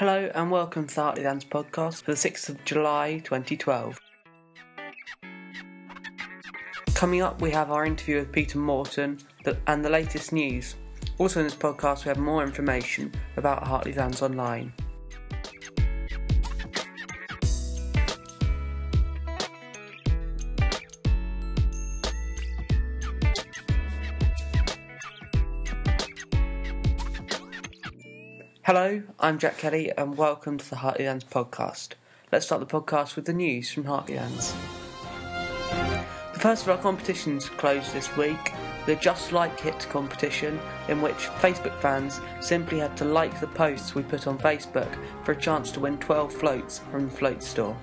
Hello and welcome to the Hartley Lands podcast for the 6th of July 2012. Coming up, we have our interview with Peter Morton and the latest news. Also, in this podcast, we have more information about Hartley Lands Online. Hello, I'm Jack Kelly, and welcome to the Hartley Lands podcast. Let's start the podcast with the news from Hartley Lands. The first of our competitions closed this week, the Just Like It competition, in which Facebook fans simply had to like the posts we put on Facebook for a chance to win 12 floats from the float store.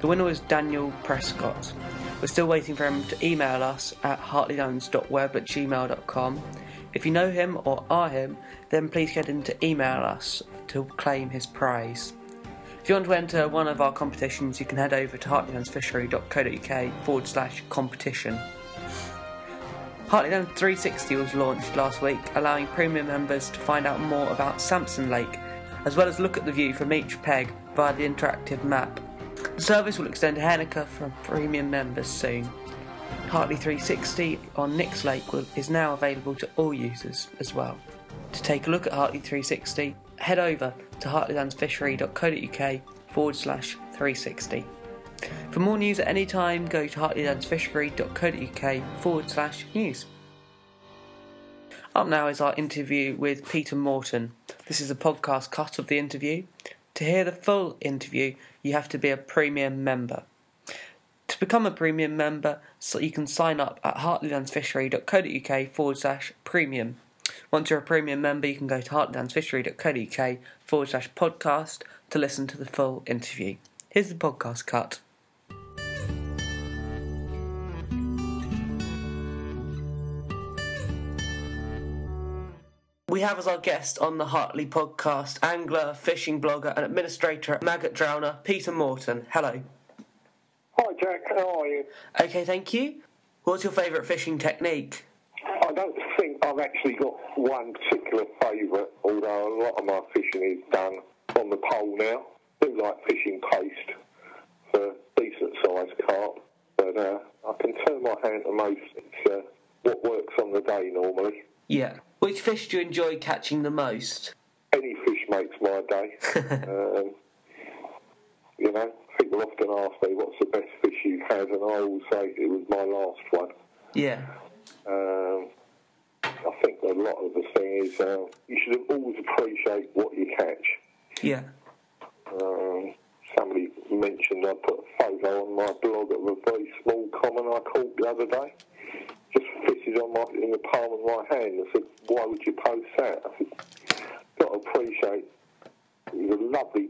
The winner was Daniel Prescott. We're still waiting for him to email us at hartleylands.web at gmail.com if you know him or are him, then please get him to email us to claim his prize. If you want to enter one of our competitions, you can head over to hartleylandsfishery.co.uk forward slash competition. Hartley Lands 360 was launched last week, allowing premium members to find out more about Sampson Lake, as well as look at the view from each peg via the interactive map. The service will extend to Henniker for premium members soon. Hartley 360 on Nix Lake is now available to all users as well. To take a look at Hartley 360, head over to hartleylandsfishery.co.uk forward slash 360. For more news at any time, go to hartleylandsfishery.co.uk forward slash news. Up now is our interview with Peter Morton. This is a podcast cut of the interview. To hear the full interview, you have to be a premium member. To become a premium member, so you can sign up at hartleylandsfishery.co.uk forward slash premium. Once you're a premium member, you can go to hartleylandsfishery.co.uk forward slash podcast to listen to the full interview. Here's the podcast cut. We have as our guest on the Hartley podcast angler, fishing blogger, and administrator at Maggot Drowner, Peter Morton. Hello. Jack. How are you? Okay, thank you. What's your favourite fishing technique? I don't think I've actually got one particular favourite, although a lot of my fishing is done on the pole now. I do like fishing paste for decent sized carp, but uh, I can turn my hand to most. It's uh, what works on the day normally. Yeah. Which fish do you enjoy catching the most? Any fish makes my day. um, you know, people often ask me, what's the best fish you've had? And I always say it was my last one. Yeah. Um, I think a lot of the thing is uh, you should always appreciate what you catch. Yeah. Um, somebody mentioned I put a photo on my blog of a very small common I caught the other day. Just fitted on my in the palm of my hand. I said, "Why would you post that?" I said, "Got to appreciate." It was a lovely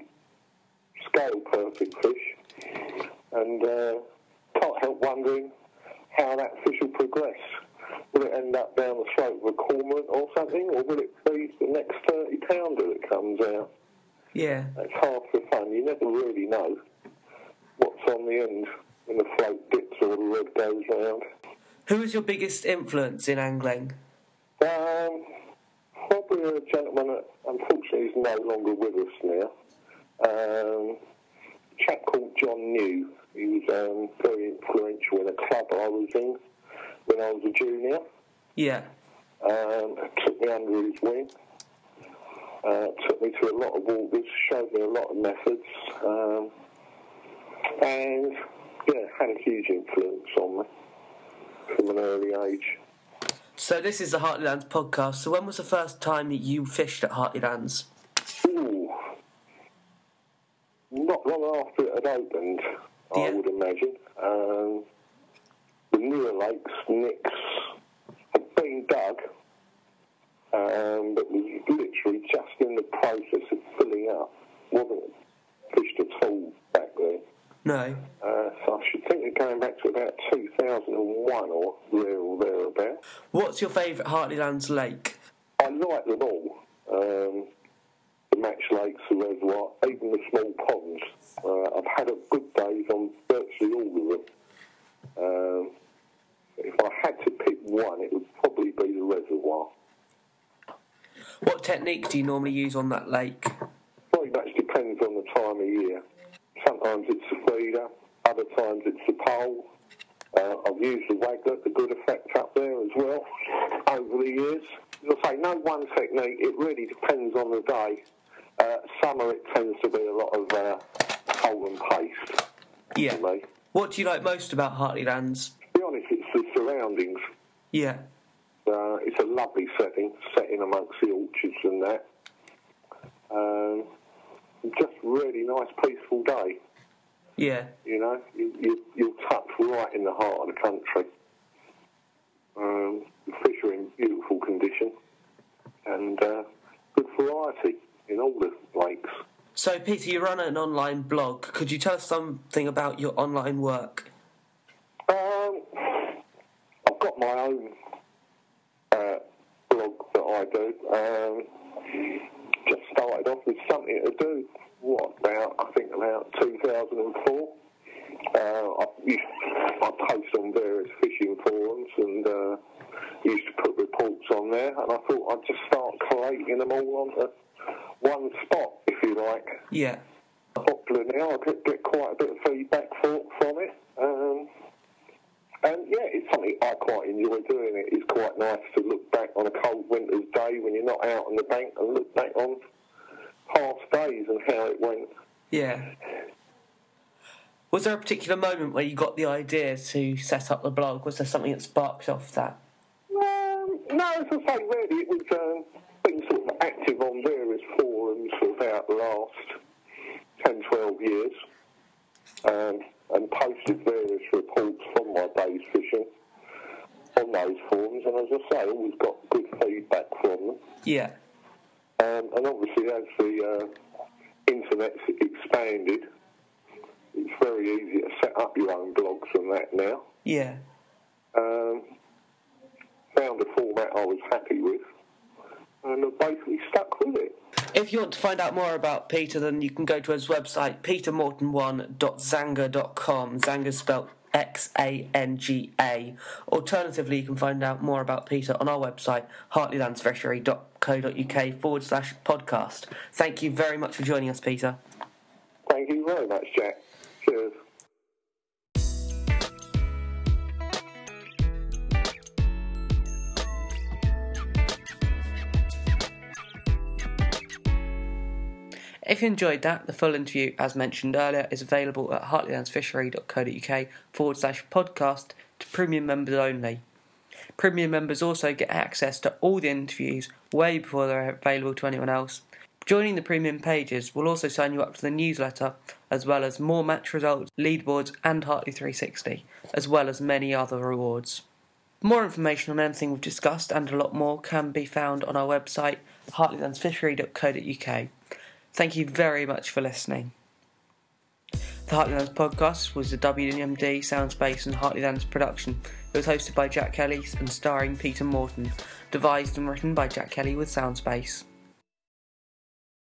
scale perfect fish, and uh, can't help wondering how that fish will progress. Will it end up down the throat of a cormorant or something, or will it be the next 30 pounder that comes out? Yeah. That's half the fun. You never really know what's on the end when the float dips or the rod goes round. Who was your biggest influence in angling? Um, probably a gentleman that unfortunately is no longer with us now. Um, a chap called John New. He was um, very influential in a club I was in when I was a junior. Yeah. Um, took me under his wing. Uh, took me to a lot of waters, showed me a lot of methods, um, and yeah, had a huge influence on me from an early age. So this is the Hartley Lands podcast. So when was the first time that you fished at Hartley Lands? Ooh, not long after it had opened, I would imagine. Um, the newer lakes, Nix, had been dug, um, but was literally just in the process of filling up. wasn't fished at all back then. No. Uh, so I should think we're going back to about 2001 or there or thereabouts. What's your favourite Hartley Lands lake? I like them all. The lakes, the reservoir, even the small ponds. Uh, I've had a good days on virtually all of them. Um, if I had to pick one, it would probably be the reservoir. What technique do you normally use on that lake? Very much depends on the time of year. Sometimes it's the feeder, other times it's the pole. Uh, I've used the waggler, the good effect up there as well over the years. As I say, no one technique. It really depends on the day. Uh, summer, it tends to be a lot of uh, and paste. Yeah. For me. What do you like most about Hartley Lands? To be honest, it's the surroundings. Yeah. Uh, it's a lovely setting, setting amongst the orchards and that. Um, just really nice, peaceful day. Yeah. You know, you, you, you're tucked right in the heart of the country. Um, the fish are in beautiful condition and uh, good variety in all the lakes. So, Peter, you run an online blog. Could you tell us something about your online work? Um, I've got my own uh, blog that I do. Um, just started off with something to do. What about? I think about 2004. Uh, I, used, I post on various fishing forums and uh, used to put reports on there. And I thought I'd just start collating them all onto one spot, if you like Yeah. popular now. I get, get quite a bit of feedback for, from it. Um, and yeah, it's something I quite enjoy doing. It. It's quite nice to look back on a cold winter's day when you're not out on the bank and look back on past days and how it went. Yeah. Was there a particular moment where you got the idea to set up the blog? Was there something that sparked off that? Um, no, as I say, really, it was um, been sort of active on various forums for about the last 10, 12 years, um, and posted various reports from my days fishing on those forums, and as I say, always got good feedback from them. Yeah. Um, and obviously, as the uh, internet's expanded, it's very easy to set up your own blogs and that now. Yeah. Um, found a format I was happy with, and I've basically stuck with it. If you want to find out more about Peter, then you can go to his website, petermorton1.xanga.com. Xanga spelled X A N G A. Alternatively, you can find out more about Peter on our website, hartleylandsfishery.co.uk forward slash podcast. Thank you very much for joining us, Peter. Thank you very much, Jack. Cheers. If you enjoyed that, the full interview, as mentioned earlier, is available at hartleylandsfishery.co.uk forward slash podcast to premium members only. Premium members also get access to all the interviews way before they're available to anyone else. Joining the premium pages will also sign you up to the newsletter, as well as more match results, leaderboards, and Hartley 360, as well as many other rewards. More information on anything we've discussed and a lot more can be found on our website, hartleylandsfishery.co.uk. Thank you very much for listening. The Heartlands podcast was a WMD Soundspace and Heartlands production. It was hosted by Jack Kelly and starring Peter Morton, devised and written by Jack Kelly with Soundspace.